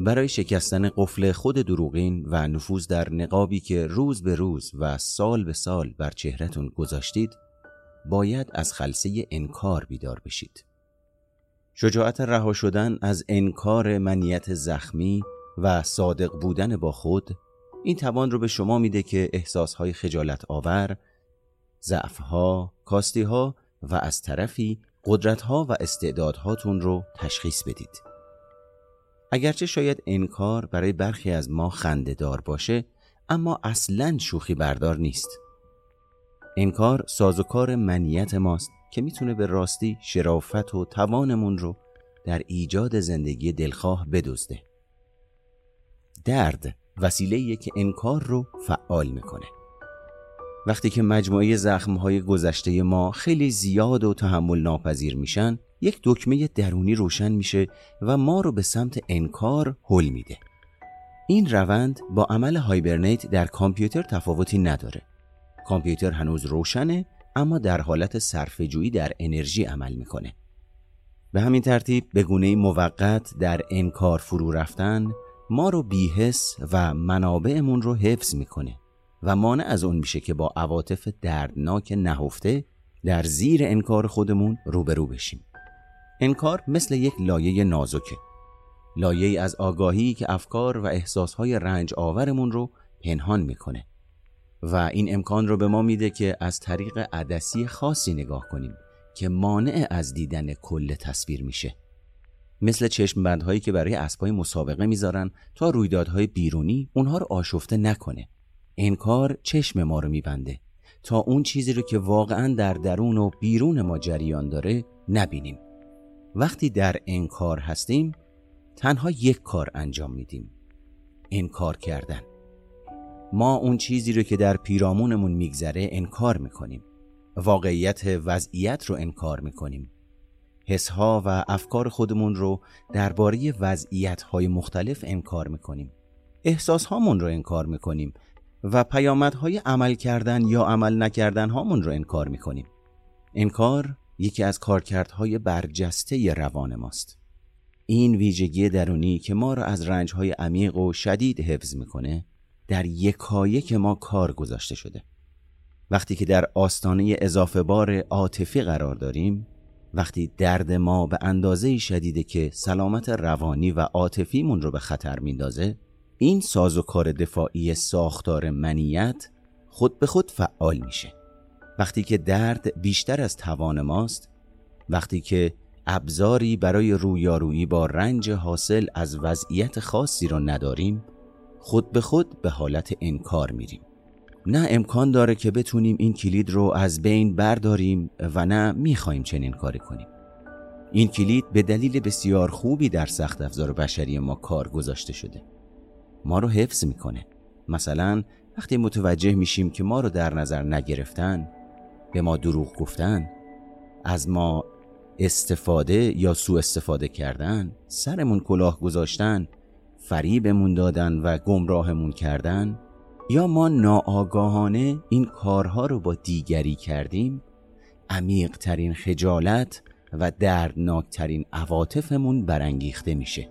برای شکستن قفل خود دروغین و نفوذ در نقابی که روز به روز و سال به سال بر چهرهتون گذاشتید باید از خلصه انکار بیدار بشید. شجاعت رها شدن از انکار منیت زخمی و صادق بودن با خود این توان رو به شما میده که احساسهای خجالت آور ضعفها، کاستیها و از طرفی قدرتها و استعدادهاتون رو تشخیص بدید. اگرچه شاید انکار برای برخی از ما خندهدار باشه اما اصلا شوخی بردار نیست. انکار سازوکار منیت ماست که می‌تونه به راستی شرافت و توانمون رو در ایجاد زندگی دلخواه بدزده. درد وسیله که انکار رو فعال می‌کنه. وقتی که مجموعه زخمهای گذشته ما خیلی زیاد و تحمل ناپذیر میشن یک دکمه درونی روشن میشه و ما رو به سمت انکار حل میده. این روند با عمل هایبرنیت در کامپیوتر تفاوتی نداره. کامپیوتر هنوز روشنه اما در حالت صرفه‌جویی در انرژی عمل می‌کنه. به همین ترتیب به گونه موقت در انکار فرو رفتن ما رو بیهس و منابعمون رو حفظ می‌کنه. و مانع از اون میشه که با عواطف دردناک نهفته در زیر انکار خودمون روبرو بشیم. انکار مثل یک لایه نازکه. لایه از آگاهی که افکار و احساسهای رنج آورمون رو پنهان می‌کنه. و این امکان رو به ما میده که از طریق عدسی خاصی نگاه کنیم که مانع از دیدن کل تصویر میشه. مثل چشم بندهایی که برای اسبای مسابقه می‌ذارن تا رویدادهای بیرونی اونها رو آشفته نکنه. انکار چشم ما رو میبنده. تا اون چیزی رو که واقعا در درون و بیرون ما جریان داره نبینیم. وقتی در انکار هستیم تنها یک کار انجام میدیم. انکار کردن. ما اون چیزی رو که در پیرامونمون میگذره انکار می‌کنیم. واقعیت وضعیت رو انکار می‌کنیم. حسها و افکار خودمون رو درباره وضعیت های مختلف انکار می‌کنیم. احساس هامون رو انکار می‌کنیم. و پیامدهای عمل کردن یا عمل نکردن هامون رو انکار می‌کنیم. انکار یکی از کارکردهای برجسته روان ماست. این ویژگی درونی که ما را از رنجهای عمیق و شدید حفظ می‌کنه در یکایک ما کار گذاشته شده. وقتی که در آستانه اضافه بار عاطفی قرار داریم وقتی درد ما به اندازه شدیده که سلامت روانی و عاطفیمون رو به خطر میندازه این سازوکار دفاعی ساختار منیت خود به خود فعال میشه. وقتی که درد بیشتر از توان ماست وقتی که ابزاری برای رویارویی با رنج حاصل از وضعیت خاصی را نداریم خود به خود به حالت انکار میریم. نه امکان داره که بتونیم این کلید رو از بین برداریم و نه می‌خوایم چنین کاری کنیم. این کلید به دلیل بسیار خوبی در سخت افزار بشری ما کار گذاشته شده. ما رو حفظ می‌کنه. مثلا وقتی متوجه میشیم که ما رو در نظر نگرفتن به ما دروغ گفتن از ما استفاده یا سوء استفاده کردن سرمون کلاه گذاشتن فریبمون دادن و گمراهمون کردن یا ما ناآگاهانه این کارها رو با دیگری کردیم عمیق ترین خجالت و دردناکترین عواطفمون برانگیخته میشه.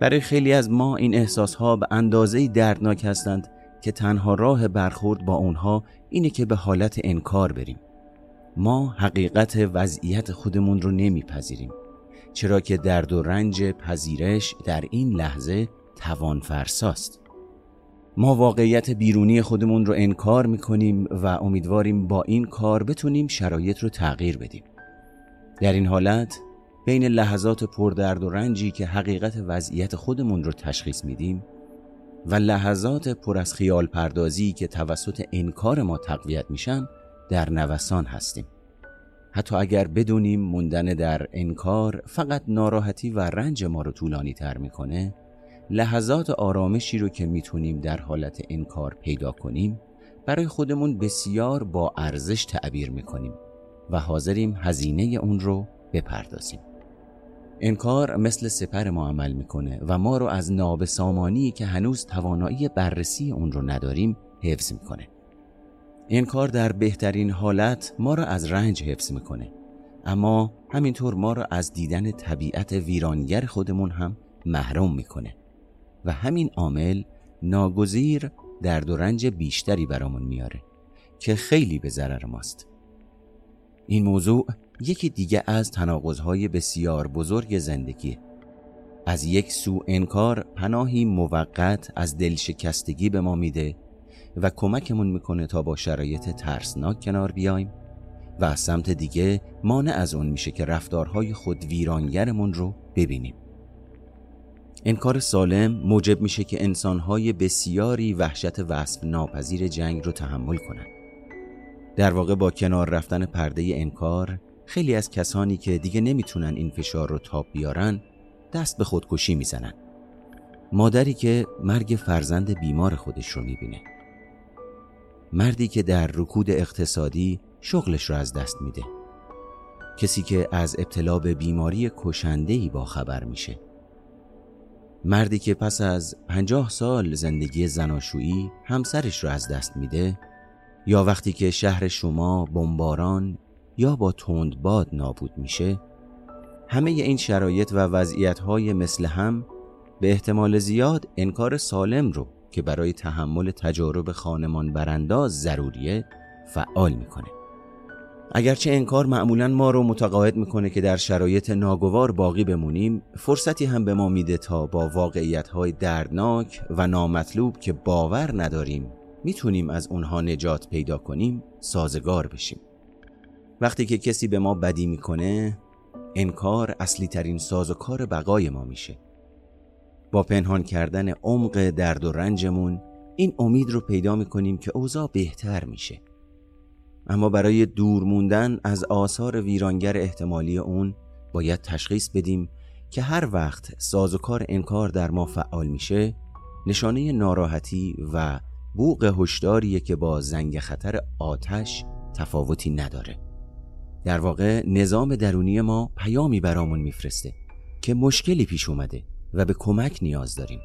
برای خیلی از ما این احساسها به اندازه دردناک هستند که تنها راه برخورد با اونها اینه که به حالت انکار بریم. ما حقیقت وضعیت خودمون رو نمیپذیریم چرا که درد و رنج پذیرش در این لحظه توان فرساست ما واقعیت بیرونی خودمون رو انکار می‌کنیم و امیدواریم با این کار بتونیم شرایط رو تغییر بدیم. در این حالت بین لحظات پردرد و رنجی که حقیقت وضعیت خودمون رو تشخیص میدیم و لحظات پر از خیال پردازی که توسط انکار ما تقویت میشن در نوسان هستیم. حتی اگر بدونیم موندن در انکار فقط ناراحتی و رنج ما رو طولانی تر می‌کنه لحظات آرامشی رو که می‌تونیم در حالت انکار پیدا کنیم برای خودمون بسیار با ارزش تعبیر می‌کنیم و حاضریم هزینه اون رو بپردازیم. انکار مثل سپر ما عمل می‌کنه و ما رو از نابسامانی که هنوز توانایی بررسی اون رو نداریم حفظ می‌کنه. انکار در بهترین حالت ما را از رنج حفظ می‌کنه. اما همینطور ما را از دیدن طبیعت ویرانگر خودمون هم محروم می‌کنه. و همین عامل ناگزیر درد و رنج بیشتری برامون میاره که خیلی به ضرر ماست. این موضوع یکی دیگه از تناقضهای بسیار بزرگ زندگی از یک سو انکار پناهی موقت از دلشکستگی به ما میده و کمکمون می‌کنه تا با شرایط ترسناک کنار بیایم و از سمت دیگه مانع از اون میشه که رفتارهای خود ویرانگرمون رو ببینیم انکار سالم موجب میشه که انسانهای بسیاری وحشت وصف ناپذیر جنگ رو تحمل کنند. در واقع با کنار رفتن پرده انکار خیلی از کسانی که دیگه نمی‌تونن این فشار رو تاب بیارن دست به خودکشی می‌زنن. مادری که مرگ فرزند بیمار خودش رو می‌بینه. مردی که در رکود اقتصادی شغلش رو از دست میده. کسی که از ابتلا به بیماری کشندهی با خبر میشه. مردی که پس از پنجاه سال زندگی زناشویی همسرش رو از دست میده یا وقتی که شهر شما بمباران یا با باد نابود میشه؟ همه این شرایط و وضعیتهای مثل هم به احتمال زیاد انکار سالم رو که برای تحمل تجارب خانمان برانداز ضروریه فعال می‌کنه. اگرچه انکار معمولا ما رو متقاعد می‌کنه که در شرایط ناگوار باقی بمونیم فرصتی هم به ما میده تا با واقعیت های دردناک و نامطلوب که باور نداریم می‌تونیم از اونها نجات پیدا کنیم سازگار بشیم. وقتی که کسی به ما بدی می‌کنه انکار اصلی ترین سازوکار بقای ما میشه. با پنهان کردن عمق درد و رنجمون این امید رو پیدا می‌کنیم که اوضاع بهتر میشه. اما برای دور موندن از آثار ویرانگر احتمالی اون باید تشخیص بدیم که هر وقت سازوکار انکار در ما فعال میشه نشانه ناراحتی و بوق هشداریه که با زنگ خطر آتش تفاوتی نداره. در واقع نظام درونی ما پیامی برامون میفرسته که مشکلی پیش اومده و به کمک نیاز داریم.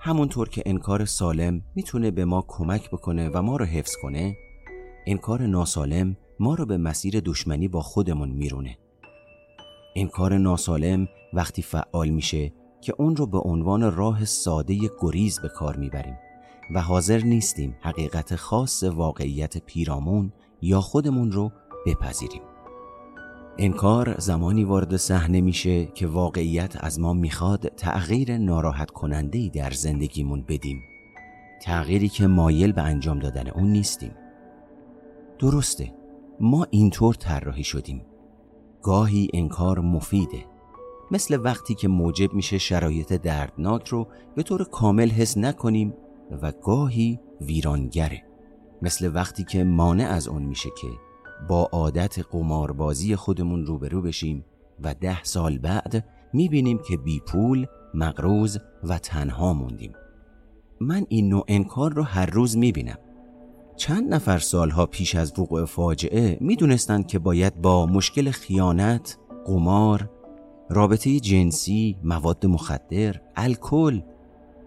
همونطور که انکار سالم می‌تونه به ما کمک بکنه و ما رو حفظ کنه انکار ناسالم ما رو به مسیر دشمنی با خودمون میرونه. انکار ناسالم وقتی فعال میشه که اون رو به عنوان راه ساده گریز به کار می‌بریم و حاضر نیستیم حقیقت خاص واقعیت پیرامون یا خودمون رو بپذیریم. انکار زمانی وارد صحنه میشه که واقعیت از ما می‌خواد تغییر ناراحت کننده در زندگیمون بدیم. تغییری که مایل به انجام دادن اون نیستیم. درسته ما اینطور طراحی شدیم. گاهی انکار مفیده. مثل وقتی که موجب میشه شرایط دردناک رو به طور کامل حس نکنیم و گاهی ویرانگره. مثل وقتی که مانع از اون میشه که با عادت قماربازی خودمون روبرو بشیم و ده سال بعد می‌بینیم که بی پول، مقروز و تنها موندیم. من این نوع انکار رو هر روز می‌بینم. چند نفر سالها پیش از وقوع فاجعه می‌دونستند که باید با مشکل خیانت، قمار، رابطه جنسی، مواد مخدر، الکل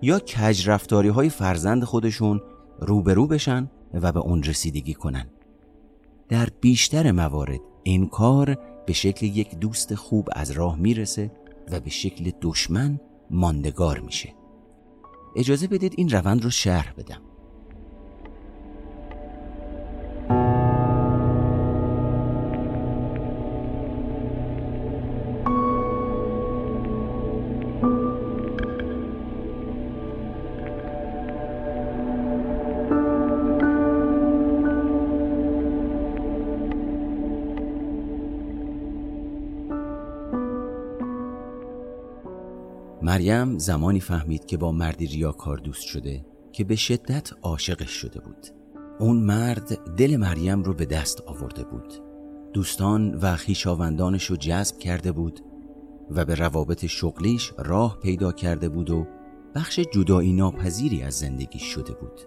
یا کج رفتاری های فرزند خودشون روبرو بشن و به اون رسیدگی کنن. در بیشتر موارد انکار به شکل یک دوست خوب از راه می‌رسه و به شکل دشمن ماندگار میشه. اجازه بدید این روند رو شرح بدم. زمانی فهمید که با مردی ریاکار دوست شده که به شدت عاشقش شده بود. اون مرد دل مریم رو به دست آورده بود. دوستان و خیشاوندانش رو جذب کرده بود و به روابط شغلیش راه پیدا کرده بود و بخش جدایی ناپذیری از زندگی شده بود.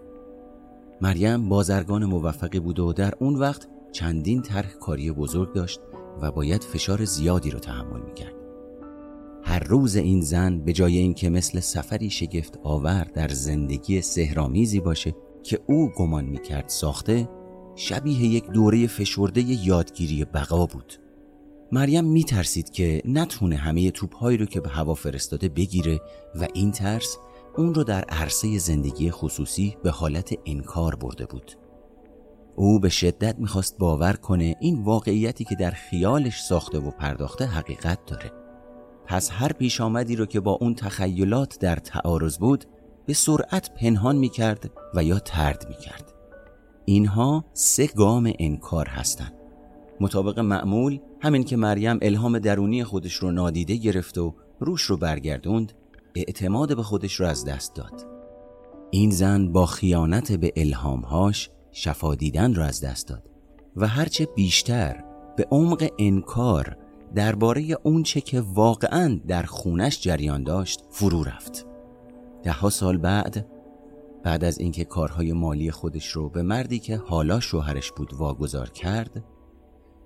مریم بازرگان موفقی بود و در اون وقت چندین طرح کاری بزرگ داشت و باید فشار زیادی رو تحمل می‌کرد. هر روز این زن به جای اینکه مثل سفری شگفت آور در زندگی سهرامیزی باشه که او گمان می‌کرد ساخته شبیه یک دوره فشرده یادگیری بقا بود. مریم میترسید که نتونه همه توپهایی رو که به هوا فرستاده بگیره و این ترس اون رو در عرصه زندگی خصوصی به حالت انکار برده بود. او به شدت می‌خواست باور کنه این واقعیتی که در خیالش ساخته و پرداخته حقیقت داره. پس هر پیش آمدی رو که با اون تخیلات در تعارض بود به سرعت پنهان می‌کرد و یا ترد می‌کرد. اینها سه گام انکار هستند. مطابق معمول همین که مریم الهام درونی خودش رو نادیده گرفت و روش رو برگردوند اعتماد به خودش رو از دست داد. این زن با خیانت به الهامهاش شفا دیدن رو از دست داد و هرچه بیشتر به عمق انکار درباره اونچه که واقعا در خونش جریان داشت فرو رفت. دهها سال بعد بعد از اینکه کارهای مالی خودش رو به مردی که حالا شوهرش بود واگذار کرد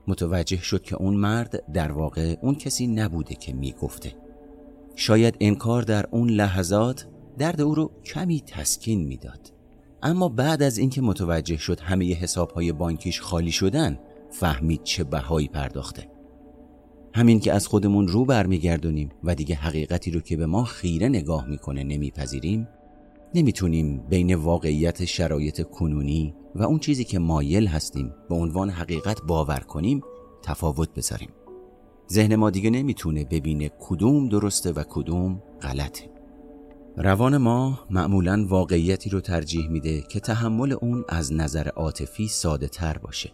متوجه شد که اون مرد در واقع اون کسی نبوده که می‌گفته. شاید انکار در اون لحظات درد او رو کمی تسکین می‌داد. اما بعد از اینکه متوجه شد همه حسابهای بانکیش خالی شدن فهمید چه بهایی پرداخته. همین که از خودمون رو برمیگردونیم و دیگه حقیقتی رو که به ما خیره نگاه می‌کنه نمیپذیریم نمی‌تونیم بین واقعیت شرایط کنونی و اون چیزی که مایل هستیم به عنوان حقیقت باور کنیم تفاوت بذاریم. ذهن ما دیگه نمی‌تونه ببینه کدوم درسته و کدوم غلطه. روان ما معمولا واقعیتی رو ترجیح میده که تحمل اون از نظر عاطفی ساده تر باشه.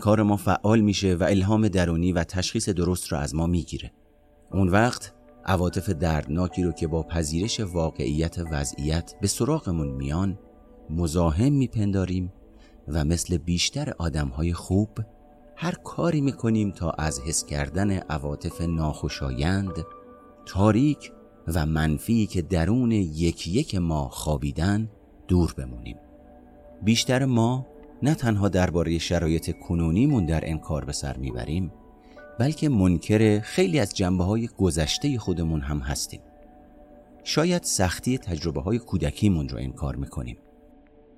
کار ما فعال میشه و الهام درونی و تشخیص درست رو از ما می‌گیره. اون وقت عواطف دردناکی رو که با پذیرش واقعیت وضعیت به سراغمون میان مزاحم میپنداریم و مثل بیشتر آدمهای خوب هر کاری می‌کنیم تا از حس کردن عواطف ناخوشایند تاریک و منفی که درون یکی یک ما خوابیدن دور بمونیم. بیشتر ما نه تنها درباره شرایط کنونیمون در انکار به سر می‌بریم بلکه منکر خیلی از جنبه های گذشته خودمون هم هستیم. شاید سختی تجربه های کودکیمون رو انکار می‌کنیم.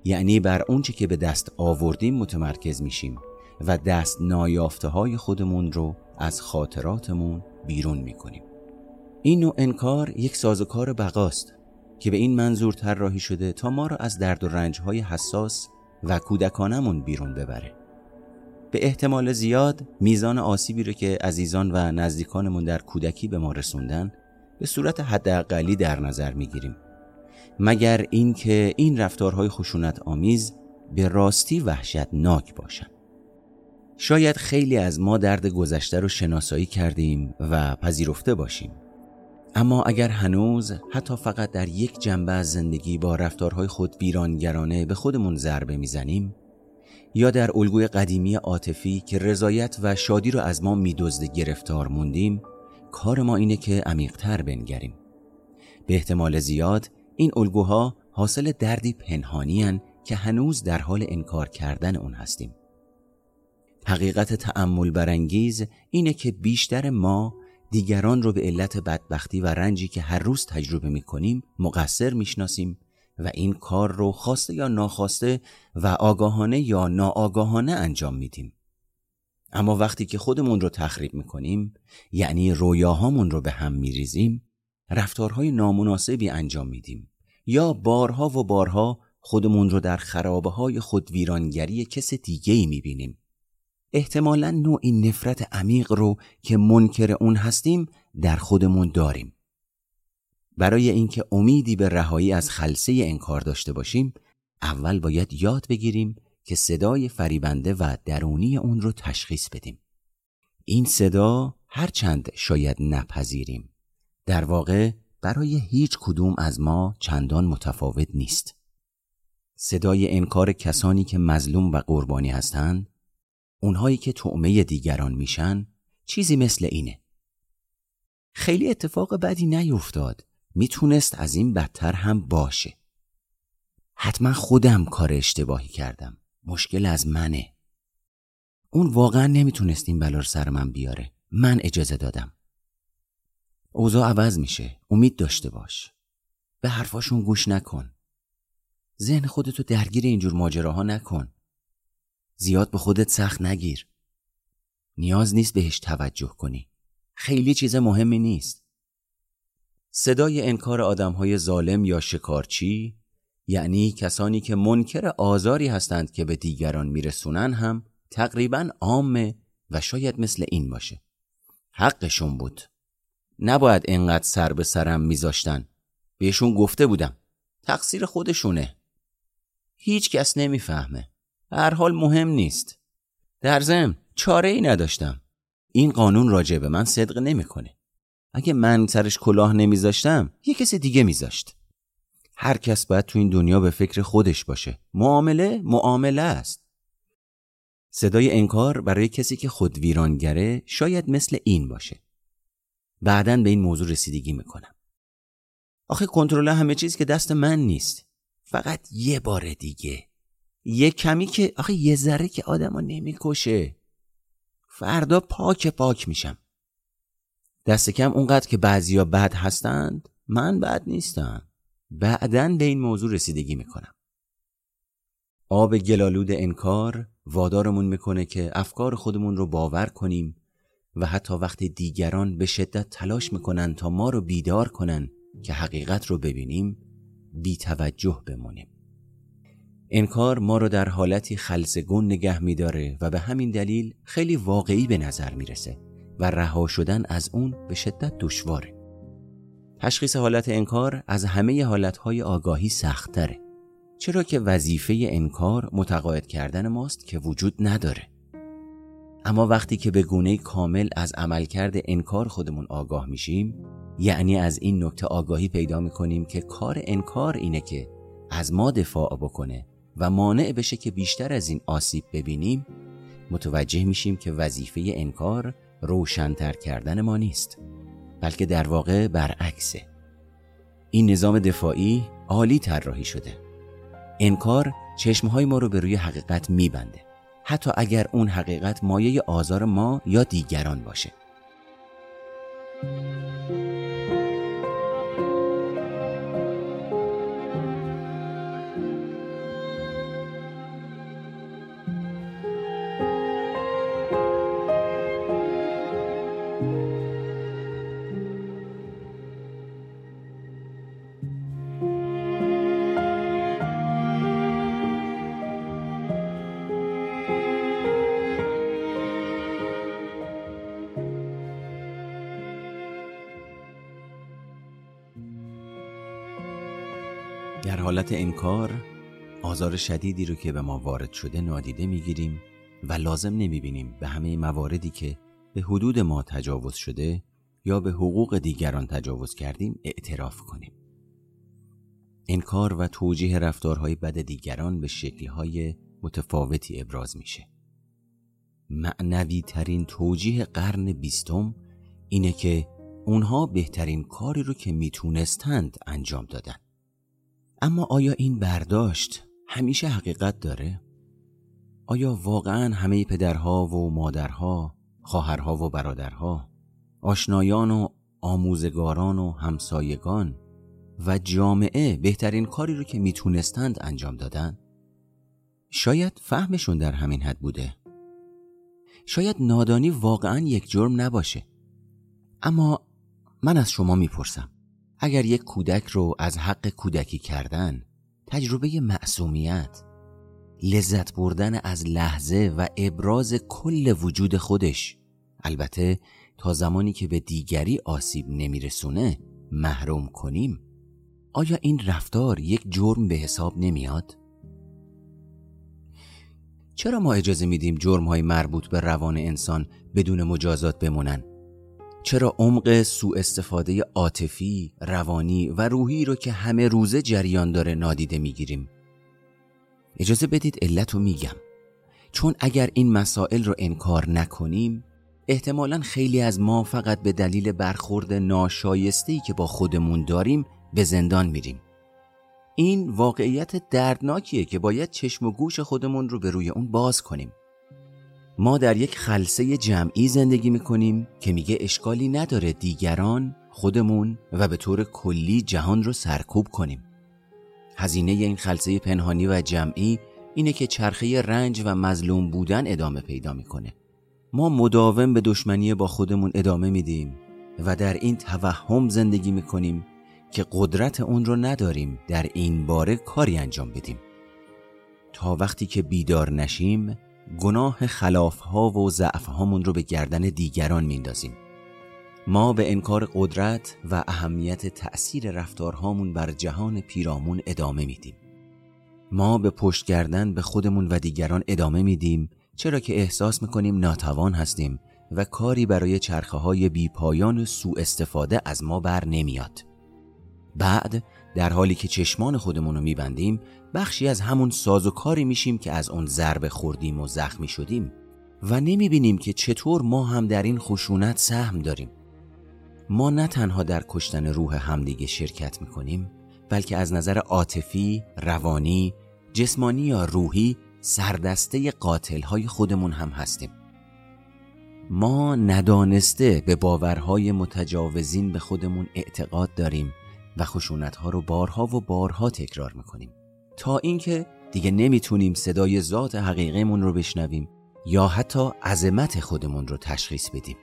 یعنی بر اونچه که به دست آوردیم متمرکز میشیم و دست نایافته های خودمون رو از خاطراتمون بیرون می‌کنیم. این نوع انکار یک سازوکار بقاست که به این منظور طراحی شده تا ما را از درد و رنج های حساس و کودکانمون بیرون ببره. به احتمال زیاد میزان آسیبی رو که عزیزان و نزدیکانمون در کودکی به ما رسوندن به صورت حداقلی در نظر می‌گیریم. مگر اینکه این رفتارهای خشونت آمیز به راستی وحشتناک باشند شاید خیلی از ما درد گذشته رو شناسایی کردیم و پذیرفته باشیم. اما اگر هنوز حتی فقط در یک جنبه از زندگی با رفتارهای خود ویرانگرانه به خودمون ضربه می‌زنیم یا در الگوی قدیمی عاطفی که رضایت و شادی رو از ما میدزده گرفتار موندیم کار ما اینه که عمیقتر بنگریم. به احتمال زیاد این الگوها حاصل دردی پنهانی که هنوز در حال انکار کردن اون هستیم. حقیقت تأمل برانگیز اینه که بیشتر ما دیگران رو به علت بدبختی و رنجی که هر روز تجربه می کنیم مقصر می‌شناسیم و این کار رو خواسته یا ناخواسته و آگاهانه یا ناآگاهانه انجام میدیم. اما وقتی که خودمون رو تخریب می‌کنیم یعنی رویاهامون رو به هم میریزیم رفتارهای نامناسبی انجام میدیم یا بارها و بارها خودمون رو در خرابه های خود ویرانگری کس دیگه ای می‌بینیم. احتمالا نوعی نفرت عمیق رو که منکر اون هستیم در خودمون داریم. برای اینکه امیدی به رهایی از خلسه انکار داشته باشیم اول باید یاد بگیریم که صدای فریبنده و درونی اون رو تشخیص بدیم. این صدا هرچند شاید نپذیریم در واقع برای هیچ کدوم از ما چندان متفاوت نیست. صدای انکار کسانی که مظلوم و قربانی هستند اونهایی که تعمه دیگران میشن چیزی مثل اینه. خیلی اتفاق بدی نیفتاد می‌تونست از این بدتر هم باشه. حتما خودم کار اشتباهی کردم. مشکل از منه. اون واقعا نمی‌تونست این بلا سر من بیاره. من اجازه دادم. اوضاع عوض میشه. امید داشته باش. به حرفاشون گوش نکن. ذهن خودتو درگیر اینجور ماجراها نکن. زیاد به خودت سخت نگیر. نیاز نیست بهش توجه کنی. خیلی چیز مهمی نیست. صدای انکار آدم های ظالم یا شکارچی یعنی کسانی که منکر آزاری هستند که به دیگران میرسونن هم تقریبا عامه و شاید مثل این باشه. حقشون بود. نباید انقدر سر به سرم میذاشتن. بهشون گفته بودم. تقصیر خودشونه. هیچ کس نمی‌فهمه. هر حال مهم نیست. در ضمن چاره ای نداشتم. این قانون راجع به من صدق نمی‌کنه. اگه من سرش کلاه نمیذاشتم یه کسی دیگه میذاشت. هر کس باید تو این دنیا به فکر خودش باشه. معامله معامله است. صدای انکار برای کسی که خود ویرانگره شاید مثل این باشه. بعدا به این موضوع رسیدگی می‌کنم. آخه کنترل همه چیز که دست من نیست. فقط یه بار دیگه. یه کمی که آخه یه ذره که آدمو نمی‌کشه. فردا پاک پاک میشم. دست کم اونقدر که بعضیا بد هستند من بد نیستم. بعدا به این موضوع رسیدگی می‌کنم. آب گلالود انکار وادارمون می‌کنه که افکار خودمون رو باور کنیم و حتی وقتی دیگران به شدت تلاش می‌کنن تا ما رو بیدار کنن که حقیقت رو ببینیم بی توجه بمونیم. انکار ما رو در حالتی خلصگون نگه میداره و به همین دلیل خیلی واقعی به نظر می‌رسه و رها شدن از اون به شدت دشواره. تشخیص حالت انکار از همه حالتهای آگاهی سختره چرا که وظیفه انکار متقاعد کردن ماست که وجود نداره. اما وقتی که به گونه کامل از عملکرد انکار خودمون آگاه میشیم یعنی از این نکته آگاهی پیدا می‌کنیم که کار انکار اینه که از ما دفاع بکنه و مانع بشه که بیشتر از این آسیب ببینیم متوجه میشیم که وظیفه انکار روشنتر کردن ما نیست بلکه در واقع برعکسه. این نظام دفاعی عالی طراحی شده. انکار چشمهای ما رو به روی حقیقت میبنده. حتی اگر اون حقیقت مایه آزار ما یا دیگران باشه. حالت انکار آزار شدیدی رو که به ما وارد شده نادیده می‌گیریم و لازم نمی‌بینیم به همه مواردی که به حدود ما تجاوز شده یا به حقوق دیگران تجاوز کردیم اعتراف کنیم. انکار و توجیه رفتارهای بد دیگران به شکلهای متفاوتی ابراز میشه. معنوی ترین توجیه قرن بیستم اینه که اونها بهترین کاری رو که می‌تونستند انجام دادن. اما آیا این برداشت همیشه حقیقت داره؟ آیا واقعا همه پدرها و مادرها، خواهرها و برادرها، آشنایان و آموزگاران و همسایگان و جامعه بهترین کاری رو که می‌تونستند انجام دادن؟ شاید فهمشون در همین حد بوده. شاید نادانی واقعا یک جرم نباشه. اما من از شما می‌پرسم اگر یک کودک رو از حق کودکی کردن تجربه معصومیت لذت بردن از لحظه و ابراز کل وجود خودش البته تا زمانی که به دیگری آسیب نمیرسونه محروم کنیم آیا این رفتار یک جرم به حساب نمیاد؟ چرا ما اجازه میدیم جرم های مربوط به روان انسان بدون مجازات بمونن چرا عمق سوء استفاده عاطفی، روانی و روحی رو که همه روزه جریان داره نادیده می‌گیریم؟ اجازه بدید علت رو میگم. چون اگر این مسائل رو انکار نکنیم احتمالا خیلی از ما فقط به دلیل برخورد ناشایستهی که با خودمون داریم به زندان میریم. این واقعیت دردناکیه که باید چشم و گوش خودمون رو به روی اون باز کنیم. ما در یک خلصه جمعی زندگی می‌کنیم که میگه اشکالی نداره دیگران خودمون و به طور کلی جهان رو سرکوب کنیم. هزینه این خلصه پنهانی و جمعی اینه که چرخه رنج و مظلوم بودن ادامه پیدا می‌کنه. ما مداوم به دشمنی با خودمون ادامه میدیم و در این توهم زندگی می‌کنیم که قدرت اون رو نداریم در این باره کاری انجام بدیم. تا وقتی که بیدار نشیم گناه خلافها و ضعفهامون رو به گردن دیگران میندازیم ما به انکار قدرت و اهمیت تأثیر رفتارهامون بر جهان پیرامون ادامه میدیم. ما به پشت کردن به خودمون و دیگران ادامه میدیم چرا که احساس می‌کنیم ناتوان هستیم و کاری برای چرخه های بی سوء استفاده از ما بر نمیاد. بعد در حالی که چشمان خودمون رو میبندیم بخشی از همون ساز و کاری میشیم که از اون ضربه خوردیم و زخمی شدیم و نمی‌بینیم که چطور ما هم در این خشونت سهم داریم. ما نه تنها در کشتن روح همدیگه شرکت می‌کنیم بلکه از نظر عاطفی، روانی، جسمانی یا روحی سردسته قاتل های خودمون هم هستیم. ما ندانسته به باورهای متجاوزین به خودمون اعتقاد داریم و خشونت ها رو بارها و بارها تکرار می‌کنیم. تا اینکه دیگه نمی‌تونیم صدای ذات حقیقیمون رو بشنویم یا حتی عظمت خودمون رو تشخیص بدیم.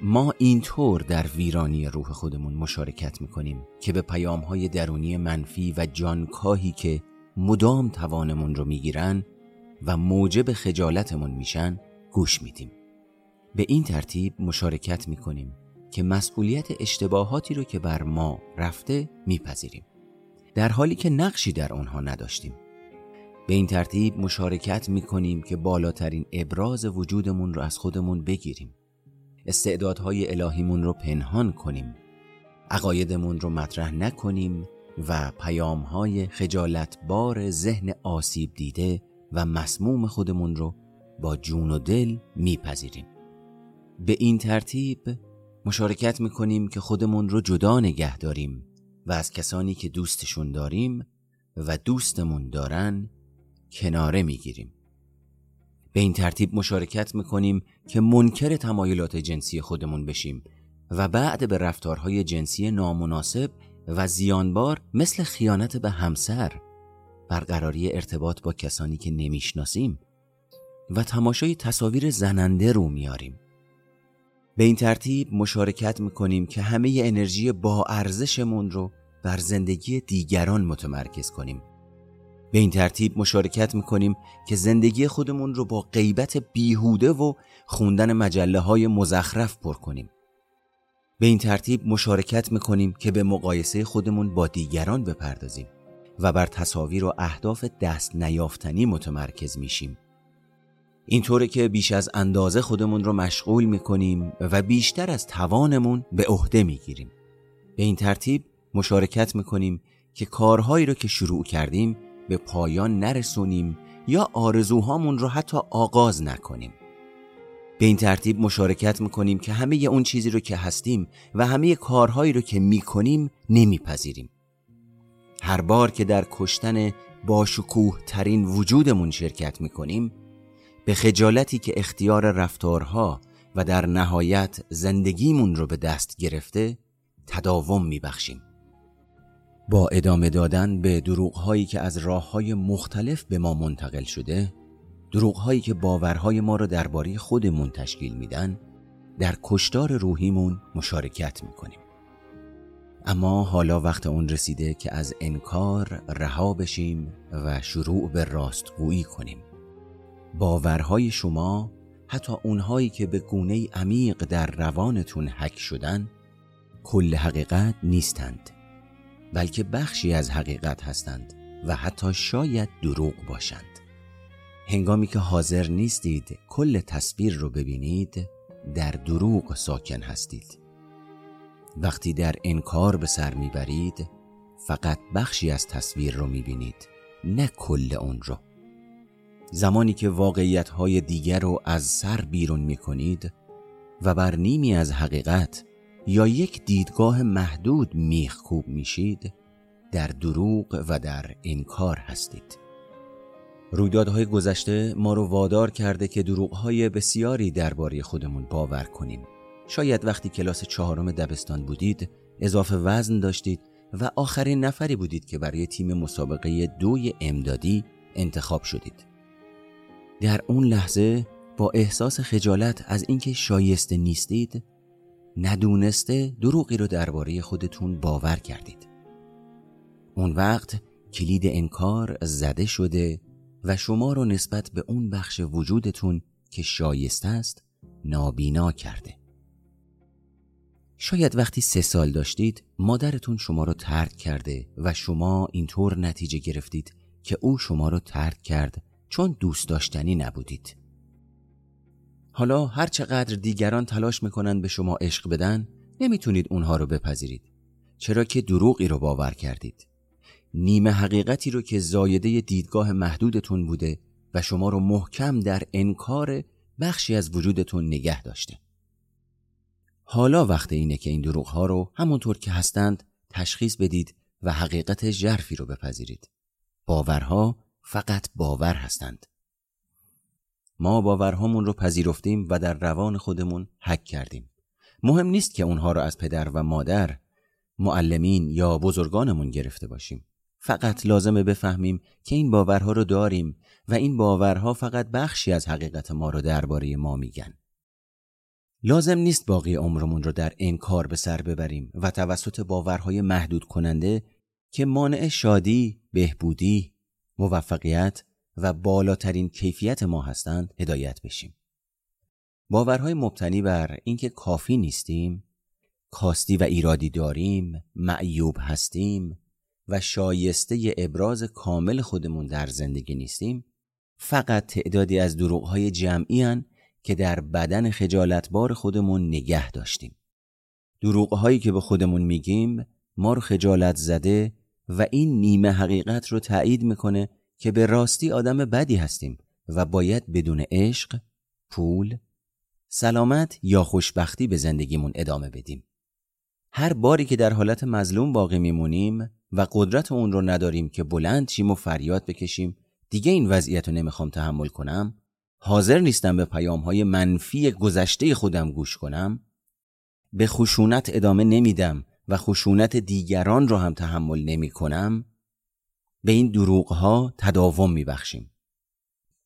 ما اینطور در ویرانی روح خودمون مشارکت می‌کنیم که به پیام های درونی منفی و جانکاهی که مدام توانمون رو می‌گیرن و موجب خجالتمون میشن گوش میدیم. به این ترتیب مشارکت می‌کنیم. که مسئولیت اشتباهاتی رو که بر ما رفته میپذیریم. در حالی که نقشی در آنها نداشتیم. به این ترتیب مشارکت می‌کنیم که بالاترین ابراز وجودمون رو از خودمون بگیریم. استعدادهای الهیمون رو پنهان کنیم. عقایدمون رو مطرح نکنیم و پیامهای خجالت بار ذهن آسیب دیده و مسموم خودمون رو با جون و دل میپذیریم. به این ترتیب مشارکت می‌کنیم که خودمون رو جدا نگه داریم و از کسانی که دوستشون داریم و دوستمون دارن کناره می‌گیریم. به این ترتیب مشارکت می‌کنیم که منکر تمایلات جنسی خودمون بشیم و بعد به رفتارهای جنسی نامناسب و زیانبار مثل خیانت به همسر برقراری ارتباط با کسانی که نمی‌شناسیم و تماشای تصاویر زننده رو میاریم به این ترتیب مشارکت می‌کنیم که همه انرژی با ارزشمون رو بر زندگی دیگران متمرکز کنیم. به این ترتیب مشارکت می‌کنیم که زندگی خودمون رو با غیبت بیهوده و خوندن مجله های مزخرف پر کنیم. به این ترتیب مشارکت می‌کنیم که به مقایسه خودمون با دیگران بپردازیم و بر تصاویر و اهداف دست نیافتنی متمرکز میشیم. اینطوره که بیش از اندازه خودمون رو مشغول می‌کنیم و بیشتر از توانمون به عهده می‌گیریم. به این ترتیب مشارکت می‌کنیم که کارهایی رو که شروع کردیم به پایان نرسونیم یا آرزوهامون رو حتی آغاز نکنیم. به این ترتیب مشارکت می‌کنیم که همه اون چیزی رو که هستیم و همه کارهایی رو که می‌کنیم نمیپذیریم. هر بار که در کشتن باشکوه ترین وجودمون شرکت می‌کنیم به خجالتی که اختیار رفتارها و در نهایت زندگیمون رو به دست گرفته تداوم میبخشیم. با ادامه دادن به دروغهایی که از راههای مختلف به ما منتقل شده دروغهایی که باورهای ما را درباره خودمون تشکیل میدن در کشتار روحیمون مشارکت می‌کنیم. اما حالا وقت اون رسیده که از انکار رها بشیم و شروع به راستگویی کنیم. باورهای شما حتی اونهایی که به گونه عمیق در روانتون حک شدن کل حقیقت نیستند بلکه بخشی از حقیقت هستند و حتی شاید دروغ باشند. هنگامی که حاضر نیستید کل تصویر رو ببینید در دروغ ساکن هستید. وقتی در انکار به سر می‌برید فقط بخشی از تصویر رو می‌بینید نه کل اون رو. زمانی که واقعیت های دیگر رو از سر بیرون می‌کنید و بر نیمی از حقیقت یا یک دیدگاه محدود میخکوب میشید در دروغ و در انکار هستید. رویدادهای گذشته ما رو وادار کرده که دروغهای بسیاری درباره خودمون باور کنیم. شاید وقتی کلاس چهارم دبستان بودید اضافه وزن داشتید و آخرین نفری بودید که برای تیم مسابقه دوی امدادی انتخاب شدید. در اون لحظه با احساس خجالت از اینکه شایسته نیستید ندونسته دروغی رو درباره خودتون باور کردید. اون وقت کلید انکار زده شده و شما رو نسبت به اون بخش وجودتون که شایسته است نابینا کرده. شاید وقتی سه سال داشتید مادرتون شما رو ترک کرده و شما اینطور نتیجه گرفتید که او شما رو ترک کرد چون دوست داشتنی نبودید. حالا هر چقدر دیگران تلاش می‌کنن به شما عشق بدن نمی‌تونید اونها رو بپذیرید. چرا که دروغی رو باور کردید. نیمه حقیقتی رو که زایده دیدگاه محدودتون بوده و شما رو محکم در انکار بخشی از وجودتون نگه داشته. حالا وقت اینه که این دروغ ها رو همونطور که هستند تشخیص بدید و حقیقت ژرفی رو بپذیرید. باورها فقط باور هستند. ما باورهامون رو پذیرفتیم و در روان خودمون حک کردیم. مهم نیست که اونها رو از پدر و مادر معلمین یا بزرگانمون گرفته باشیم. فقط لازمه بفهمیم که این باورها رو داریم و این باورها فقط بخشی از حقیقت ما رو درباره ما میگن. لازم نیست باقی عمرمون رو در انکار به سر ببریم و توسط باورهای محدود کننده که مانع شادی، بهبودی، موفقیت و بالاترین کیفیت ما هستند هدایت بشیم. باورهای مبتنی بر اینکه کافی نیستیم، کاستی و ایرادی داریم، معیوب هستیم و شایسته ابراز کامل خودمون در زندگی نیستیم، فقط تعدادی از دروغهای جمعی هن که در بدن خجالتبار خودمون نگه داشتیم. دروغهایی که به خودمون میگیم ما رو خجالت زده و این نیمه حقیقت رو تایید می‌کنه که به راستی آدم بدی هستیم و باید بدون عشق، پول، سلامت یا خوشبختی به زندگیمون ادامه بدیم. هر باری که در حالت مظلوم باقی میمونیم و قدرت اون رو نداریم که بلند چیم و فریاد بکشیم دیگه این وضعیت رو نمی‌خوام تحمل کنم حاضر نیستم به پیام های منفی گذشته خودم گوش کنم به خشونت ادامه نمیدم و خشونت دیگران رو هم تحمل نمی کنم به این دروغ ها تداوم می بخشیم.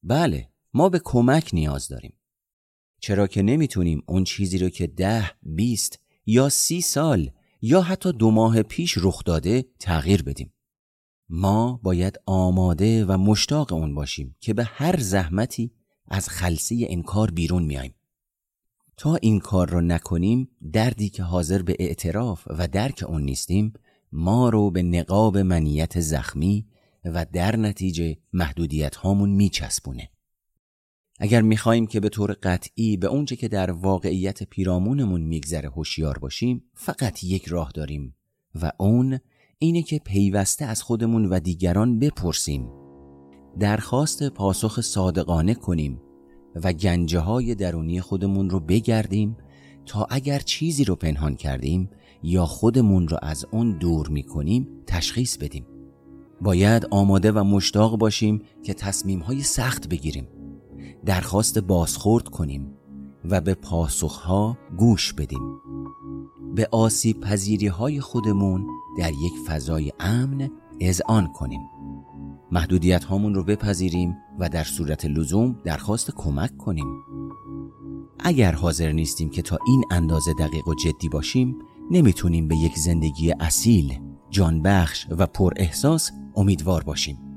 بله ما به کمک نیاز داریم. چرا که نمی‌تونیم اون چیزی رو که ده، بیست یا سی سال یا حتی دو ماه پیش رخ داده تغییر بدیم. ما باید آماده و مشتاق اون باشیم که به هر زحمتی از خلصه انکار بیرون میایم تا این کار را نکنیم دردی که حاضر به اعتراف و درک اون نیستیم ما رو به نقاب منیت زخمی و در نتیجه محدودیت هامون میچسبونه. اگر می‌خواهیم که به طور قطعی به اونچه که در واقعیت پیرامونمون میگذره هوشیار باشیم فقط یک راه داریم و اون اینه که پیوسته از خودمون و دیگران بپرسیم. درخواست پاسخ صادقانه کنیم. و گنجه های درونی خودمون رو بگردیم تا اگر چیزی رو پنهان کردیم یا خودمون رو از اون دور می‌کنیم تشخیص بدیم. باید آماده و مشتاق باشیم که تصمیم های سخت بگیریم درخواست بازخورد کنیم و به پاسخها گوش بدیم. به آسیب پذیری های خودمون در یک فضای امن اذعان کنیم. محدودیت هامون رو بپذیریم و در صورت لزوم درخواست کمک کنیم. اگر حاضر نیستیم که تا این اندازه دقیق و جدی باشیم نمی‌تونیم به یک زندگی اصیل جانبخش و پر احساس امیدوار باشیم.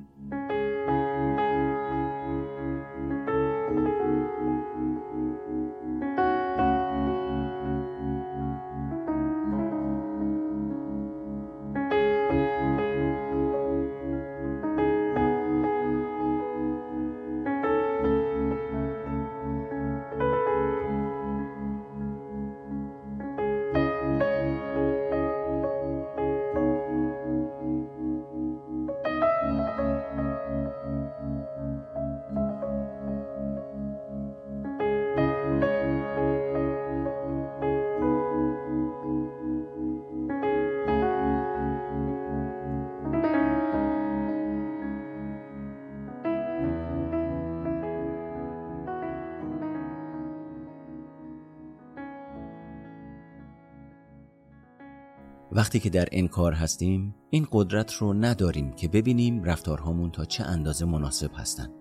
وقتی که در انکار هستیم این قدرت رو نداریم که ببینیم رفتارهامون تا چه اندازه مناسب هستند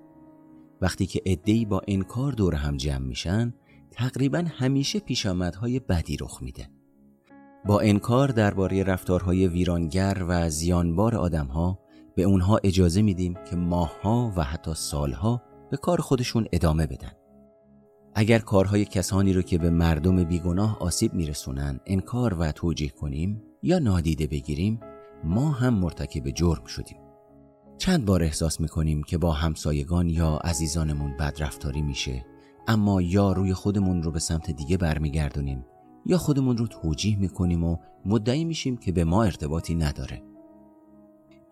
وقتی که عدهای با انکار دور هم جمع میشن تقریبا همیشه پیشامدهای بدی رخ میده. با انکار درباره رفتارهای ویرانگر و زیانبار آدمها به اونها اجازه میدیم که ماهها و حتی سالها به کار خودشون ادامه بدن. اگر کارهای کسانی رو که به مردم بیگناه آسیب میرسونن انکار و توجیه کنیم یا نادیده بگیریم ما هم مرتکب جرم شدیم. چند بار احساس می‌کنیم که با همسایگان یا عزیزانمون بدرفتاری میشه اما یا روی خودمون رو به سمت دیگه برمیگردونیم یا خودمون رو توجیه می‌کنیم و مدعی میشیم که به ما ارتباطی نداره.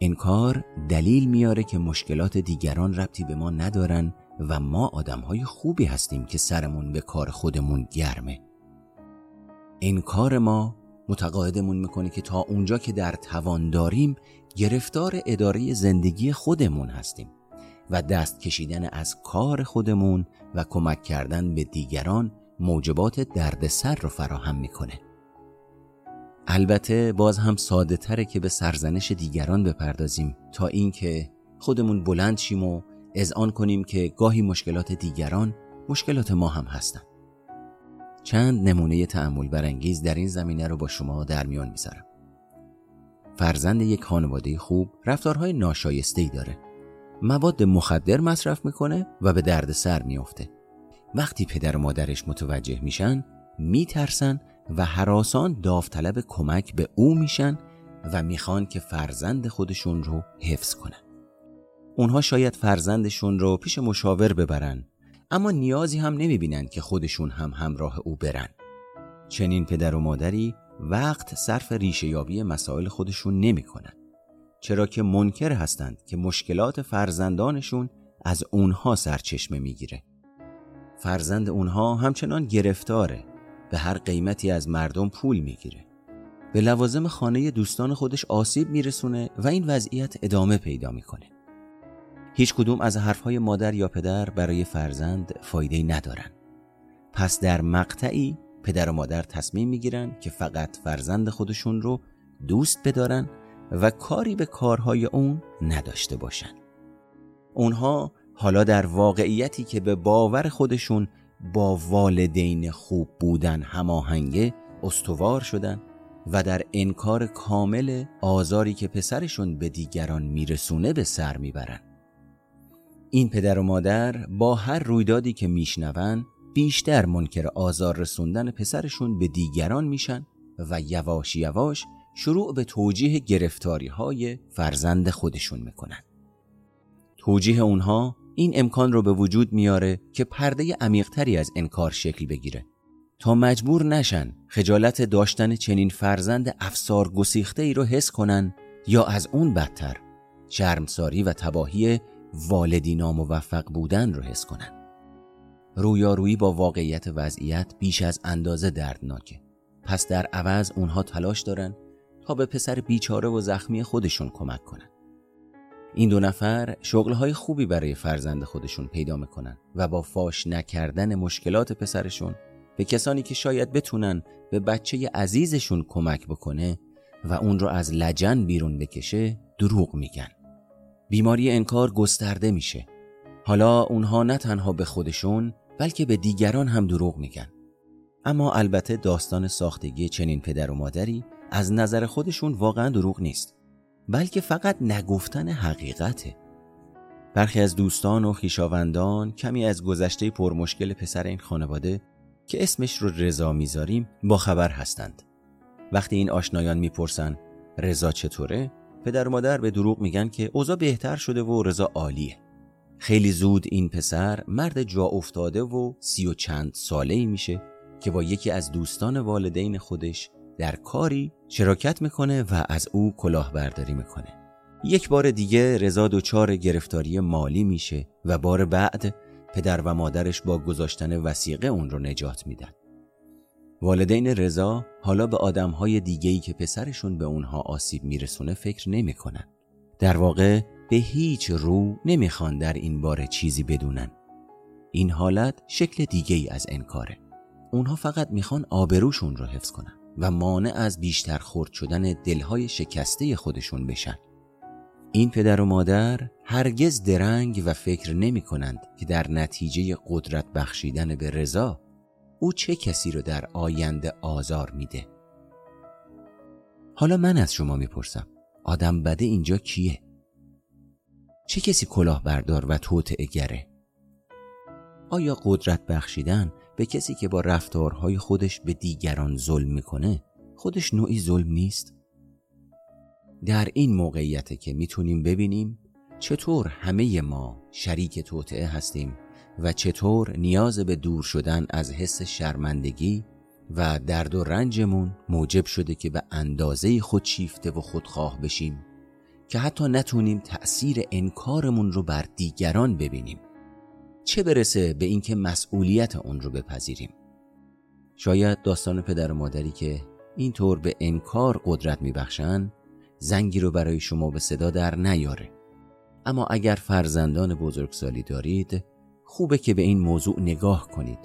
انکار دلیل میاره که مشکلات دیگران ربطی به ما ندارن و ما آدمهای خوبی هستیم که سرمون به کار خودمون گرمه. انکار ما متقاعدمون می‌کنه که تا اونجا که در توان داریم گرفتار اداره زندگی خودمون هستیم و دست کشیدن از کار خودمون و کمک کردن به دیگران موجبات دردسر رو فراهم می‌کنه. البته باز هم ساده تره که به سرزنش دیگران بپردازیم تا اینکه خودمون بلند شیم و اذعان کنیم که گاهی مشکلات دیگران مشکلات ما هم هستن. چند نمونه تعمل برانگیز در این زمینه رو با شما در میان می‌ذارم. فرزند یک خانواده خوب رفتارهای ناشایسته ای داره. مواد مخدر مصرف می‌کنه و به درد سر میافته. وقتی پدر و مادرش متوجه میشن میترسن و حراسان داوطلب کمک به او میشن و می‌خوان که فرزند خودشون رو حفظ کنن. اونها شاید فرزندشون رو پیش مشاور ببرن اما نیازی هم نمی‌بینن که خودشون هم همراه او برن. چنین پدر و مادری وقت صرف ریشه یابی مسائل خودشون نمی‌کنن. چرا که منکر هستند که مشکلات فرزندانشون از اونها سرچشمه می‌گیره. فرزند اونها همچنان گرفتاره. به هر قیمتی از مردم پول می‌گیره. به لوازم خانه دوستان خودش آسیب میرسونه و این وضعیت ادامه پیدا می‌کنه. هیچ کدوم از حرفهای مادر یا پدر برای فرزند فایده ندارن. پس در مقطعی پدر و مادر تصمیم می‌گیرن که فقط فرزند خودشون رو دوست بدارن و کاری به کارهای اون نداشته باشن. اونها حالا در واقعیتی که به باور خودشون با والدین خوب بودن هماهنگه استوار شدن و در انکار کامل آزاری که پسرشون به دیگران میرسونه به سر می‌برن. این پدر و مادر با هر رویدادی که میشنون بیشتر منکر آزار رسوندن پسرشون به دیگران میشن و یواش یواش شروع به توجیه گرفتاری های فرزند خودشون می‌کنن. توجیه اونها این امکان رو به وجود میاره که پرده عمیقتری از انکار شکل بگیره. تا مجبور نشن خجالت داشتن چنین فرزند افسار گسیخته ای رو حس کنن یا از اون بدتر شرمساری و تباهی والدی ناموفق بودن رو حس کنن. رویارویی با واقعیت وضعیت بیش از اندازه دردناکه. پس در عوض اونها تلاش دارن تا به پسر بیچاره و زخمی خودشون کمک کنن. این دو نفر شغلهای خوبی برای فرزند خودشون پیدا می‌کنن و با فاش نکردن مشکلات پسرشون به کسانی که شاید بتونن به بچه عزیزشون کمک بکنه و اون رو از لجن بیرون بکشه دروغ میگن. بیماری انکار گسترده میشه. حالا اونها نه تنها به خودشون بلکه به دیگران هم دروغ میگن. اما البته داستان ساختگی چنین پدر و مادری از نظر خودشون واقعا دروغ نیست. بلکه فقط نگفتن حقیقته. برخی از دوستان و خیشاوندان کمی از گذشته پرمشکل پسر این خانواده که اسمش رو رضا می‌ذاریم با خبر هستند. وقتی این آشنایان می‌پرسن رضا چطوره؟ پدر و مادر به دروغ میگن که اوضاع بهتر شده و رضا عالیه. خیلی زود این پسر مرد جا افتاده و سی و چند ساله ای میشه که با یکی از دوستان والدین خودش در کاری شراکت می‌کنه و از او کلاهبرداری می‌کنه. یک بار دیگه رضا دچار گرفتاری مالی میشه و بار بعد پدر و مادرش با گذاشتن وسیقه اون رو نجات میدن. والدین رضا حالا به آدمهای دیگهی که پسرشون به اونها آسیب میرسونه فکر نمی‌کنن. در واقع به هیچ رو نمی‌خوان در این باره چیزی بدونن. این حالت شکل دیگه ای از انکاره. اونها فقط می‌خوان آبروشون رو حفظ کنن و مانع از بیشتر خورد شدن دلهای شکسته خودشون بشن. این پدر و مادر هرگز درنگ و فکر نمی کنند که در نتیجه قدرت بخشیدن به رضا او چه کسی رو در آینده آزار میده حالا من از شما می‌پرسم آدم بده اینجا کیه؟ چه کسی کلاه بردار و توطعه گره؟ آیا قدرت بخشیدن به کسی که با رفتارهای خودش به دیگران ظلم می‌کنه خودش نوعی ظلم نیست؟ در این موقعیت که می‌تونیم ببینیم چطور همه ما شریک توطعه هستیم و چطور نیاز به دور شدن از حس شرمندگی و درد و رنجمون موجب شده که به اندازه خود شیفته و خودخواه بشیم که حتی نتونیم تأثیر انکارمون رو بر دیگران ببینیم. چه برسه به اینکه مسئولیت اون رو بپذیریم؟ شاید داستان پدر و مادری که اینطور به انکار قدرت میبخشن زنگی رو برای شما به صدا در نیاره. اما اگر فرزندان بزرگسالی دارید خوبه که به این موضوع نگاه کنید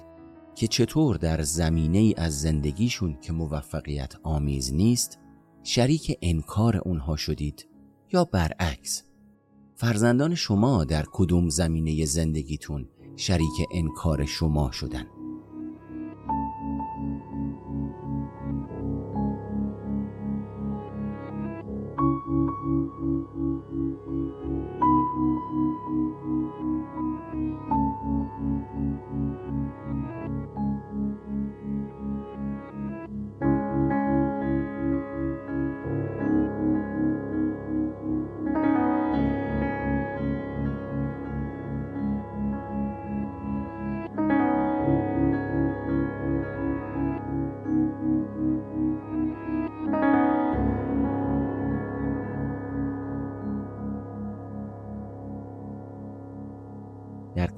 که چطور در زمینه ای از زندگیشون که موفقیت آمیز نیست شریک انکار اونها شدید یا برعکس. فرزندان شما در کدوم زمینه زندگیتون شریک انکار شما شدن؟ در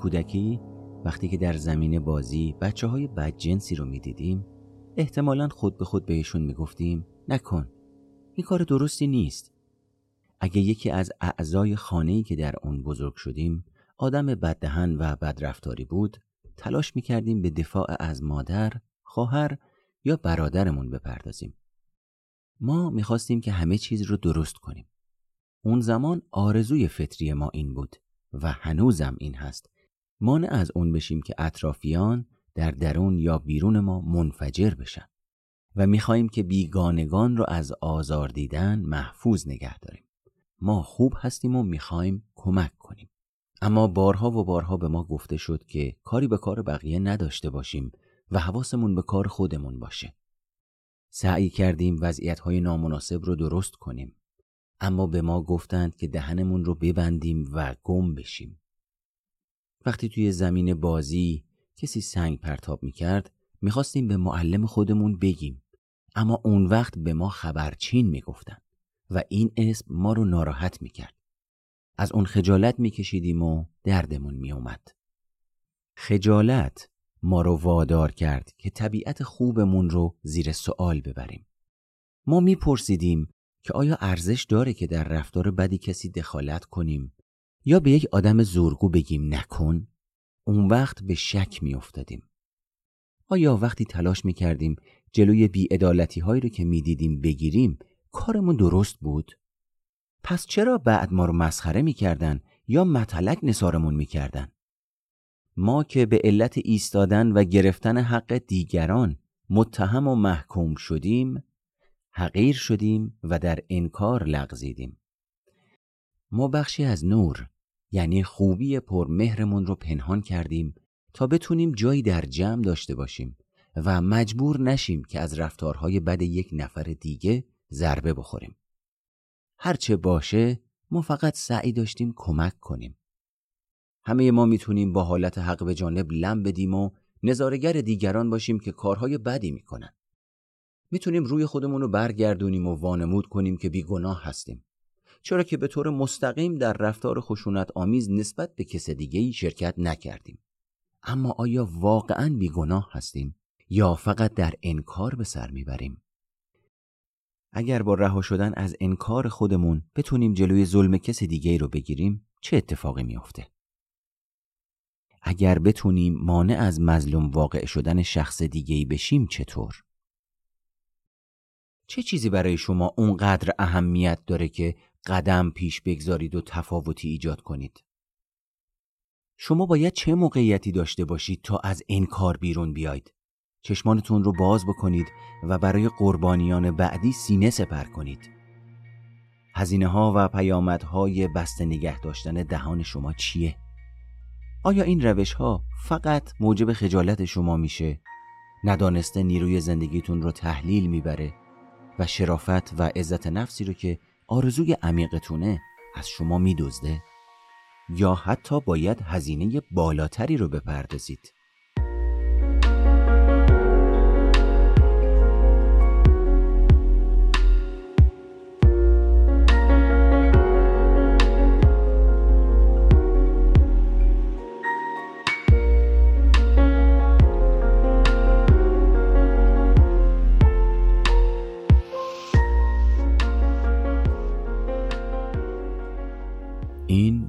کودکی وقتی که در زمین بازی بچه های بدجنسی رو می‌دیدیم احتمالا خود به خود بهشون می‌گفتیم نکن این کار درستی نیست. اگه یکی از اعضای خانه‌ای که در اون بزرگ شدیم آدم بددهن و بدرفتاری بود تلاش می‌کردیم به دفاع از مادر، خواهر یا برادرمون بپردازیم. ما می‌خواستیم که همه چیز رو درست کنیم. اون زمان آرزوی فطری ما این بود و هنوزم این هست مانع از اون بشیم که اطرافیان در درون یا بیرون ما منفجر بشن و می‌خواهیم که بیگانگان رو از آزار دیدن محفوظ نگه داریم. ما خوب هستیم و می‌خواهیم کمک کنیم. اما بارها و بارها به ما گفته شد که کاری به کار بقیه نداشته باشیم و حواسمون به کار خودمون باشه. سعی کردیم وضعیت های نامناسب رو درست کنیم. اما به ما گفتند که دهنمون رو ببندیم و گم بشیم. وقتی توی زمین بازی کسی سنگ پرتاب می‌کرد می‌خواستیم به معلم خودمون بگیم. اما اون وقت به ما خبرچین می‌گفتن و این اسم ما رو ناراحت می‌کرد. از اون خجالت میکشیدیم و دردمون میومد خجالت ما رو وادار کرد که طبیعت خوبمون رو زیر سوال ببریم. ما میپرسیدیم که آیا ارزش داره که در رفتار بدی کسی دخالت کنیم؟ یا به یک آدم زورگو بگیم نکن اون وقت به شک می افتادیم. آیا وقتی تلاش می کردیم جلوی بیعدالتی هایی رو که می دیدیم بگیریم کارمون درست بود؟ پس چرا بعد ما رو مسخره می کردن یا متلک نسارمون می کردن؟ ما که به علت ایستادن و گرفتن حق دیگران متهم و محکوم شدیم حقیر شدیم و در انکار لغزیدیم ما بخشی از نور یعنی خوبی پرمهرمون رو پنهان کردیم تا بتونیم جایی در جمع داشته باشیم و مجبور نشیم که از رفتارهای بد یک نفر دیگه ضربه بخوریم. هرچه باشه ما فقط سعی داشتیم کمک کنیم. همه ما می‌تونیم با حالت حق به جانب لم بدیم و نظارگر دیگران باشیم که کارهای بدی می‌کنن. می‌تونیم روی خودمون رو برگردونیم و وانمود کنیم که بیگناه هستیم. چرا که به طور مستقیم در رفتار خشونت آمیز نسبت به کس دیگه ای شرکت نکردیم. اما آیا واقعا بیگناه هستیم یا فقط در انکار به سر می‌بریم؟ اگر با رها شدن از انکار خودمون بتونیم جلوی ظلم کس دیگه ای رو بگیریم چه اتفاقی میافته؟ اگر بتونیم مانع از مظلوم واقع شدن شخص دیگه ای بشیم چطور؟ چه چیزی برای شما اونقدر اهمیت داره که قدم پیش بگذارید و تفاوتی ایجاد کنید شما باید چه موقعیتی داشته باشید تا از این کار بیرون بیاید چشمانتون رو باز بکنید و برای قربانیان بعدی سینه سپر کنید هزینه ها و پیامدهای بسته نگه داشتن دهان شما چیه؟ آیا این روش ها فقط موجب خجالت شما میشه؟ ندانسته نیروی زندگیتون رو تحلیل می‌بره و شرافت و عزت نفسی رو که آرزوی عمیقتونه از شما میدزده؟ یا حتی باید هزینه بالاتری رو بپردازید؟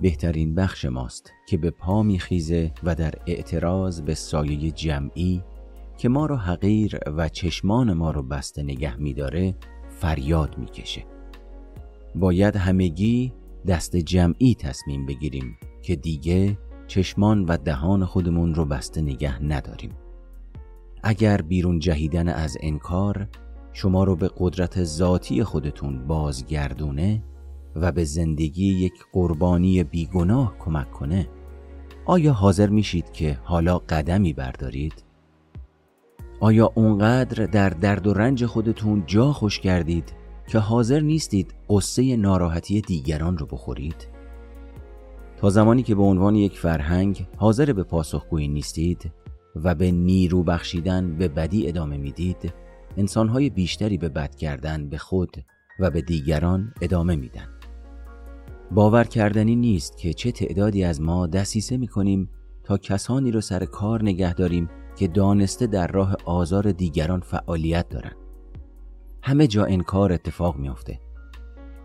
بهترین بخش ماست که به پا میخیزه و در اعتراض به سایه جمعی که ما رو حقیر و چشمان ما رو بسته نگه میداره فریاد می‌کشه. باید همگی دست جمعی تصمیم بگیریم که دیگه چشمان و دهان خودمون رو بسته نگه نداریم. اگر بیرون جهیدن از انکار شما رو به قدرت ذاتی خودتون بازگردونه و به زندگی یک قربانی بیگناه کمک کنه آیا حاضر میشید که حالا قدمی بردارید؟ آیا اونقدر در درد و رنج خودتون جا خوش کردید که حاضر نیستید قصه ناراحتی دیگران رو بخورید؟ تا زمانی که به عنوان یک فرهنگ حاضر به پاسخگویی نیستید و به نیرو بخشیدن به بدی ادامه می‌دید انسانهای بیشتری به بد کردن به خود و به دیگران ادامه میدن باور کردنی نیست که چه تعدادی از ما دسیسه می کنیم تا کسانی رو سر کار نگه داریم که دانسته در راه آزار دیگران فعالیت دارن. همه جا این کار اتفاق میافته.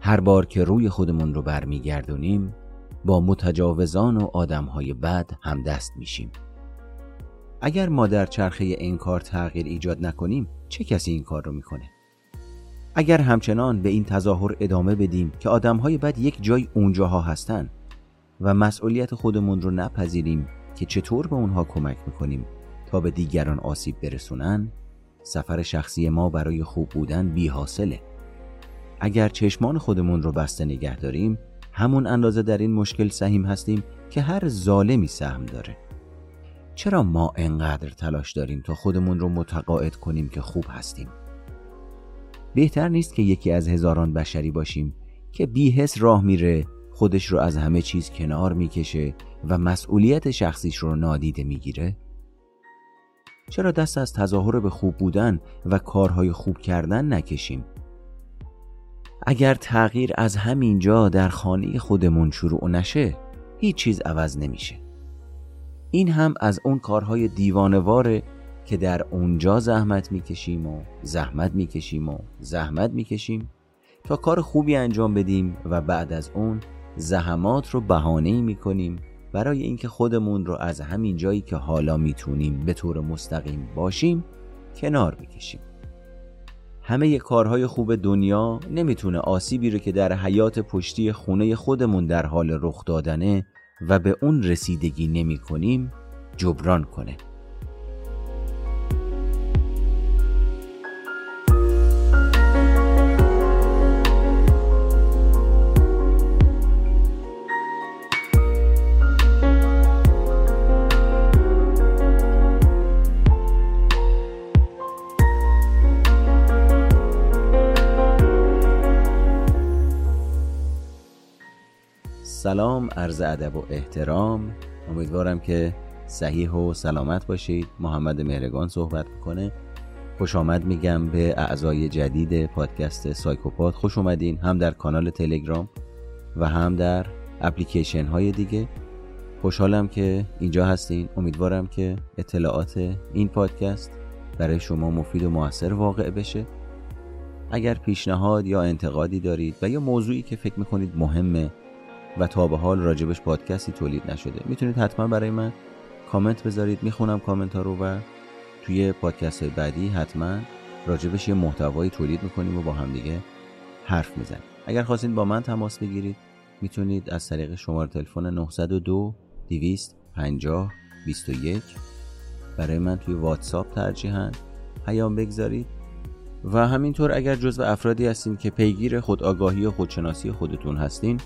هر بار که روی خودمون رو برمیگردونیم با متجاوزان و آدمهای بد هم دست میشیم. اگر ما در چرخه این کار تغییر ایجاد نکنیم چه کسی این کار رو می‌کنه؟ اگر همچنان به این تظاهر ادامه بدیم که آدمهای بد یک جای اونجاها هستن و مسئولیت خودمون رو نپذیریم که چطور به اونها کمک می‌کنیم تا به دیگران آسیب برسونن سفر شخصی ما برای خوب بودن بی حاصله. اگر چشمان خودمون رو بسته نگه داریم همون اندازه در این مشکل سهیم هستیم که هر ظالمی سهم داره چرا ما انقدر تلاش داریم تا خودمون رو متقاعد کنیم که خوب هستیم بهتر نیست که یکی از هزاران بشری باشیم که بیهس راه میره خودش رو از همه چیز کنار می‌کشه و مسئولیت شخصیش رو نادیده می‌گیره؟ چرا دست از تظاهر به خوب بودن و کارهای خوب کردن نکشیم؟ اگر تغییر از همینجا در خانه خودمون شروع نشه هیچ چیز عوض نمیشه این هم از اون کارهای دیوانواره که در اونجا زحمت می‌کشیم و زحمت می‌کشیم و زحمت می‌کشیم تا کار خوبی انجام بدیم و بعد از اون زحمات رو بهانه می‌کنیم برای اینکه خودمون رو از همین جایی که حالا می‌تونیم به طور مستقیم باشیم کنار بکشیم. همه کارهای خوب دنیا نمی‌تونه آسیبی رو که در حیات پشتی خونه خودمون در حال رخ دادنه و به اون رسیدگی نمی کنیم جبران کنه. سلام عرض ادب و احترام. امیدوارم که صحیح و سلامت باشید. محمد مهرگان صحبت می‌کنه. خوش آمد میگم به اعضای جدید پادکست سایکوپات. خوش اومدین هم در کانال تلگرام و هم در اپلیکیشن های دیگه. خوشحالم که اینجا هستین. امیدوارم که اطلاعات این پادکست برای شما مفید و موثر واقع بشه. اگر پیشنهاد یا انتقادی دارید و یا موضوعی که فکر می‌کنید مهمه و تا به حال راجبش پادکستی تولید نشده. می‌تونید حتما برای من کامنت بذارید. می‌خونم کامنت ها رو و توی پادکست بعدی حتما راجبش یه محتوایی تولید می‌کنیم و با هم دیگه حرف می‌زنیم. اگر خواستید با من تماس بگیرید می‌تونید از طریق شماره تلفن 902 250 21 برای من توی واتساپ ترجیحاً پیام بگذارید. و همینطور اگر جزو افرادی هستین که پیگیر خودآگاهی و خودشناسی خودتون هستین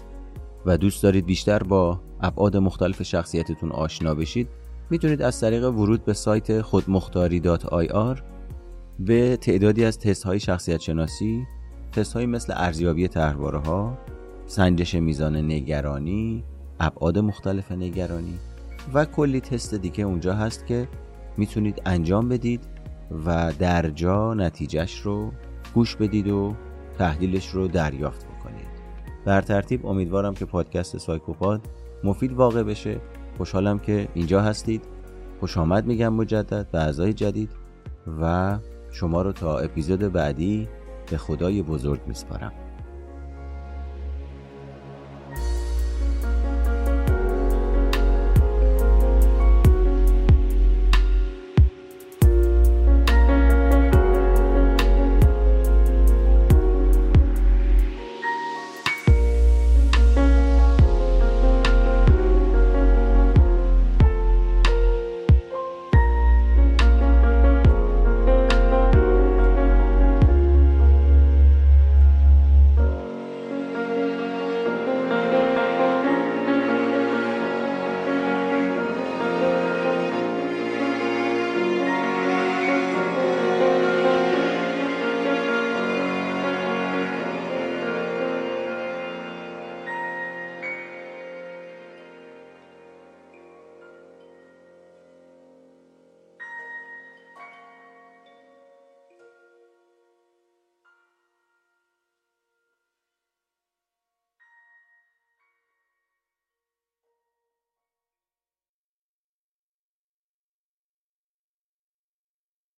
و دوست دارید بیشتر با ابعاد مختلف شخصیتتون آشنا بشید می‌تونید از طریق ورود به سایت خودمختاری آر به تعدادی از تست های شخصیت شناسی تست های مثل ارزیابی تحواره ها سنجش میزان نگرانی ابعاد مختلف نگرانی و کلی تست دیگه اونجا هست که می‌تونید انجام بدید و در جا نتیجهش رو گوش بدید و تحلیلش رو دریافت بر ترتیب امیدوارم که پادکست سایکوپاد مفید واقع بشه. خوشحالم که اینجا هستید. خوش آمد میگم مجدد به اعضای جدید و شما رو تا اپیزود بعدی به خدای بزرگ میسپارم.